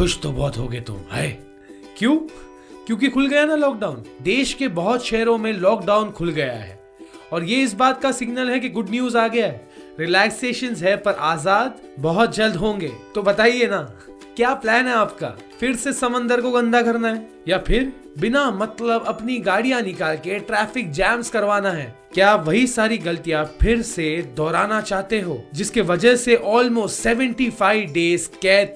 खुश तो बहुत हो गए तुम है क्यों? क्योंकि खुल गया ना लॉकडाउन देश के बहुत शहरों में लॉकडाउन खुल गया है। और ये इस बात का सिग्नल है कि गुड न्यूज़ आ गया है। रिलैक्सेशन है, पर आज़ाद बहुत जल्द होंगे। तो बताइए ना, क्या प्लान है आपका? फिर से समंदर को गंदा करना है? या फिर बिना मतलब अपनी गाड़ियाँ निकाल के ट्रैफ़िक जैम्स करवाना है? क्या वही सारी गलतियाँ फिर से दोहराना चाहते हो? जिसके वजह से ऑलमोस्ट 75 डेज़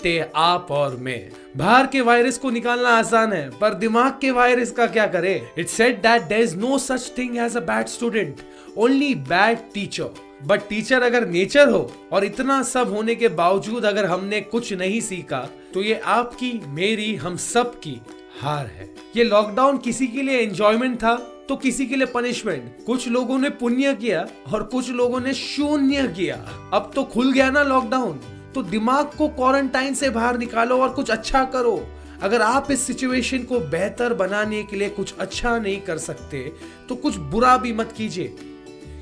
थे आप और मैं। बाहर के वायरस को निकालना आसान है, पर दिमाग के वायरस का क्या करे? It said that there is no such thing as a bad student only bad teacher but teacher अगर नेचर हो, और इतना सब होने के बावजूद अगर हमने कुछ नहीं सीखा तो ये आपकी, मेरी, हम सब की हार है। ये लॉकडाउन किसी के लिए एंजॉयमेंट था? तो किसी के लिए पनिशमेंट कुछ लोगों ने पुण्य किया और कुछ लोगों ने शून्य किया। अब तो खुल गया ना लॉकडाउन तो दिमाग को क्वारंटाइन से बाहर निकालो और कुछ अच्छा करो। अगर आप इस सिचुएशन को बेहतर बनाने के लिए कुछ अच्छा नहीं कर सकते तो कुछ बुरा भी मत कीजिए।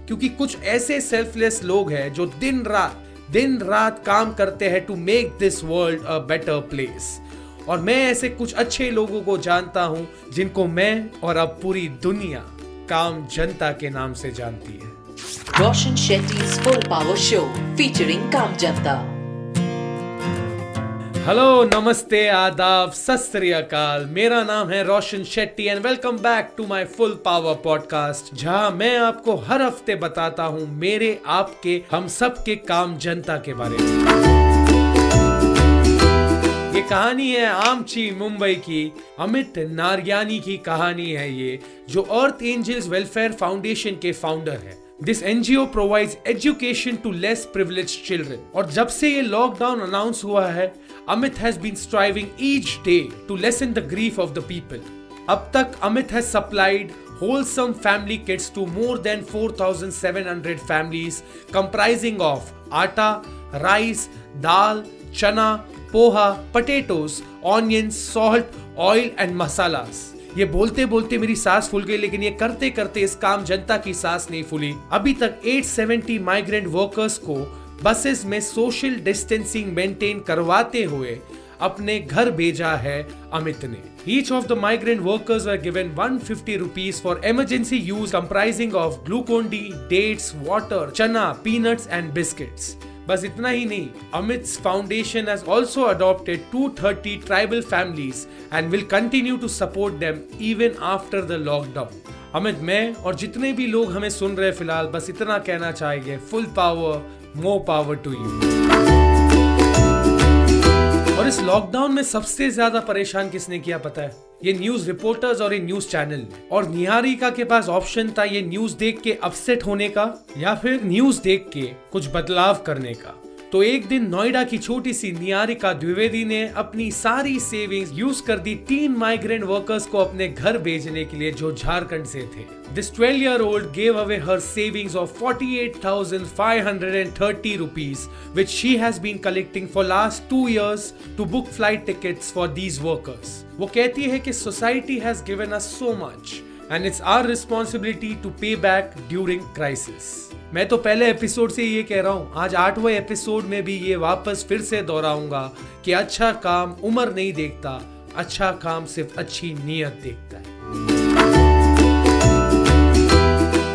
क्योंकि कुछ ऐसे सेल्फलेस लोग हैं जो दिन रात दिन रात काम करते हैं to make this world a better place और मैं ऐसे कुछ अच्छे लोगों को जानता हूँ जिनको मैं और अब पूरी दुनिया काम जनता के नाम से जानती है। Roshan Shetty full power show featuring काम जनता हेलो नमस्ते आदाब सत अकाल मेरा नाम है Roshan Shetty and welcome back to my full power podcast जहाँ मैं आपको हर हफ़्ते बताता हूँ मेरे आपके हम सब के काम जनता के बारे में। कहानी है आमची मुंबई की। अमित नारयानी की कहानी है ये, जो अर्थ एंजल्स वेलफेयर फाउंडेशन के फाउंडर है। This NGO provides education to less privilege children और जब से ये लॉकडाउन अनाउंस हुआ है Amit has been striving each day to lessen the grief of the people अब तक Amit has supplied wholesome family kits to more than 4700 families, comprising of atta rice dal chana poha potatoes onion salt oil and masala ये बोलते बोलते मेरी सांस फूल गई, लेकिन ये करते करते इस काम जनता की सांस नहीं फूली। अभी तक 870 माइग्रेंट वर्कर्स को बसेस में सोशल डिस्टेंसिंग मेंटेन करवाते हुए अपने घर भेजा है अमित ने। Each of the migrant workers are given 150 fifty rupees for emergency use comprising of Glucon D dates water chana peanuts and biscuits बस इतना ही नहीं Amit foundation has also adopted 230 tribal families and will continue to support them even after the lockdown Amit मैं और जितने भी लोग हमें सुन रहे फ़िलहाल, बस इतना कहना चाहेंगे full power more power to you lockdown में सबसे ज़्यादा परेशान किसने किया पता है? ये न्यूज़ रिपोर्टर्स और ये न्यूज़ चैनल और निहारिका के पास ऑप्शन था ये न्यूज़ देख के अपसेट होने का या फिर न्यूज़ देख के कुछ बदलाव करने का। तो एक दिन नोएडा की छोटी सी नियारिका द्विवेदी ने अपनी सारी सेविंग्स यूज़ कर दी तीन माइग्रेंट वर्कर्स को अपने घर भेजने के लिए जो झारखंड से थे। This twelve year old gave away her saving of forty eight thousand five hundred and thirty rupees which she has been collecting for last two years to book flight ticket for these workers वो कहती है कि society has given us so much and it's our responsibility to pay back during crisis. मैं तो पहले episode से ये कह रहा हूँ, आज आठवें एपिसोड में भी ये वापस फिर से दोहराऊँगा कि अच्छा काम उम्र नहीं देखता अच्छा काम सिर्फ़ अच्छी नीयत देखता है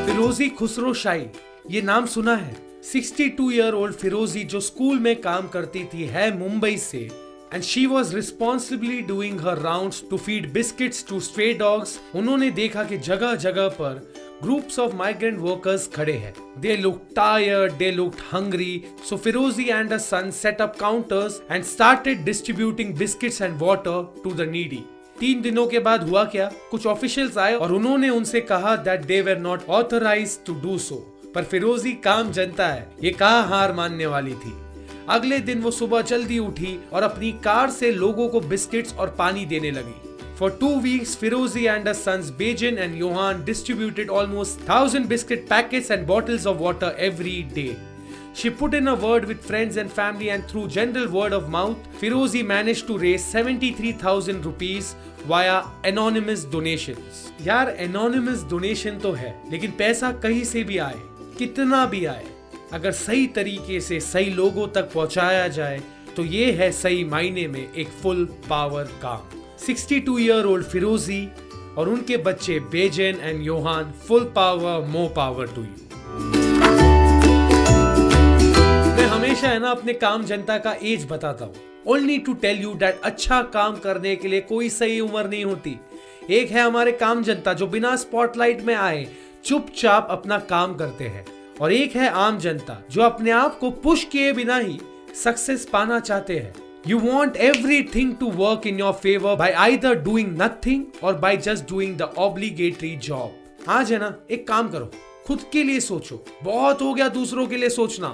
फिरोजी खुसरो शाही, ये नाम सुना है 62 ईयर ओल्ड फिरोजी जो स्कूल में काम करती थी है मुंबई से and she was responsibly doing her round to feed biscuits to stray dogs उन्होंने देखा कि जगह जगह पर ग्रुप्स ऑफ़ माइग्रेंट वर्कर्स खड़े हैं। They look tired they look hungry so Firozi and a son set up counters and started distributing biscuits and water to the needy तीन दिनों के बाद हुआ क्या? कुछ ऑफिशियल्स आए और उन्होंने उनसे कहा that they were not authorise to do so पर फिरोजी काम जनता है, ये कहा हार मानने वाली थी? अगले दिन वो सुबह जल्दी उठी और अपनी कार से लोगों को बिस्किट्स और पानी देने लगी For two weeks, Firozi and her sons Bejin and Johan distributed almost 1000 biscuit packets and bottles of every day. She put in a word with friends and family, and through general word of mouth, Firozi managed to raise 73,000 rupees via anonymous donations. यार anonymous donation तो है लेकिन पैसा कहीं से भी आए कितना भी आए अगर सही तरीके से सही लोगों तक पहुँचाया जाए तो ये है सही मायने में एक फुल पावर काम। 62 ईयर ओल्ड फिरोजी और उनके बच्चे Bejan and Yohan full power more power to you मैं हमेशा है ना अपने काम जनता का एज बताता हूँ। Only to tell you that अच्छा काम करने के लिए कोई सही उम्र नहीं होती। एक है हमारे काम जनता जो बिना स्पॉटलाइट में आए, चुपचाप अपना काम करते हैं। और एक है आम जनता, जो अपने आप को पुश किए बिना ही सक्सेस पाना चाहते हैं। You want everything to work in your favour by the doing nothing और by just doing obligatory job आज है ना एक काम करो, खुद के लिए सोचो। बहुत हो गया दूसरों के लिए सोचना।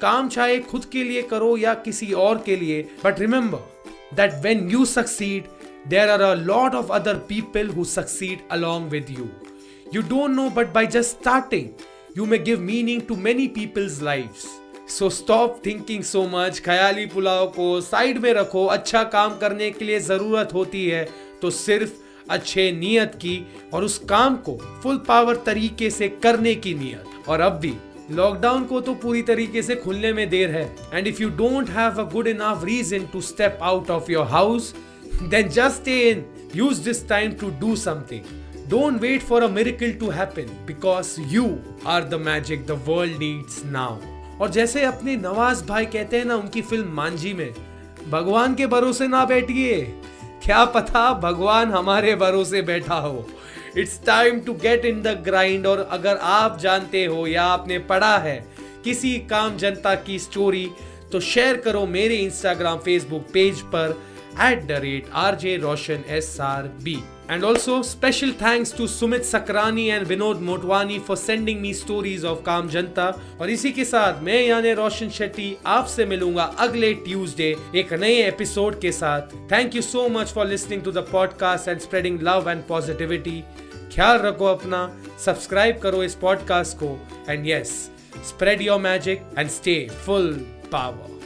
काम चाहे खुद के लिए करो या किसी और के लिए but remember that when you succeed there are a lot of other people who succeed along with you you don't know but by just starting you may give meaning to many people's lives. So stop thinking so much ख्याली पुलाव को side में रखो अच्छा काम करने के लिए ज़रूरत होती है तो सिर्फ़ अच्छे नियत की और उस काम को फुल पावर तरीके से करने की नियत। और अब भी लॉकडाउन को तो पूरी तरीके से खुलने में देर है। And if you don't have a good enough reason to step out of your house then just in use this time to do something Don't wait for a miracle to happen because you are the magic the world needs now. और जैसे अपने नवाज़ भाई कहते हैं ना उनकी film Manjhi में, भगवान के भरोसे ना बैठिए क्या पता भगवान हमारे भरोसे बैठा हो it's time to get in the grind और अगर आप जानते हो या आपने पढ़ा है किसी काम जनता की स्टोरी तो शेयर करो मेरे इंस्टाग्राम फेसबुक पेज पर at the rate R J Roshan S R SRB. And also, special thanks to Sumit Sakrani and Vinod Motwani for sending me stories of काम जनता और इसी के साथ मैं, यानी रोशन शेट्टी, आपसे मिलूँगा अगले ट्यूसडे एक नए एपिसोड के साथ. Thank you so much for listening to the podcast and spreading love and positivity ख्याल रखो अपना सब्सक्राइब करो इस पॉडकास्ट को. And yes spread your magic and stay full power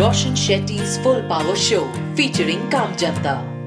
Roshan Shetty's Full Power Show, featuring Janta.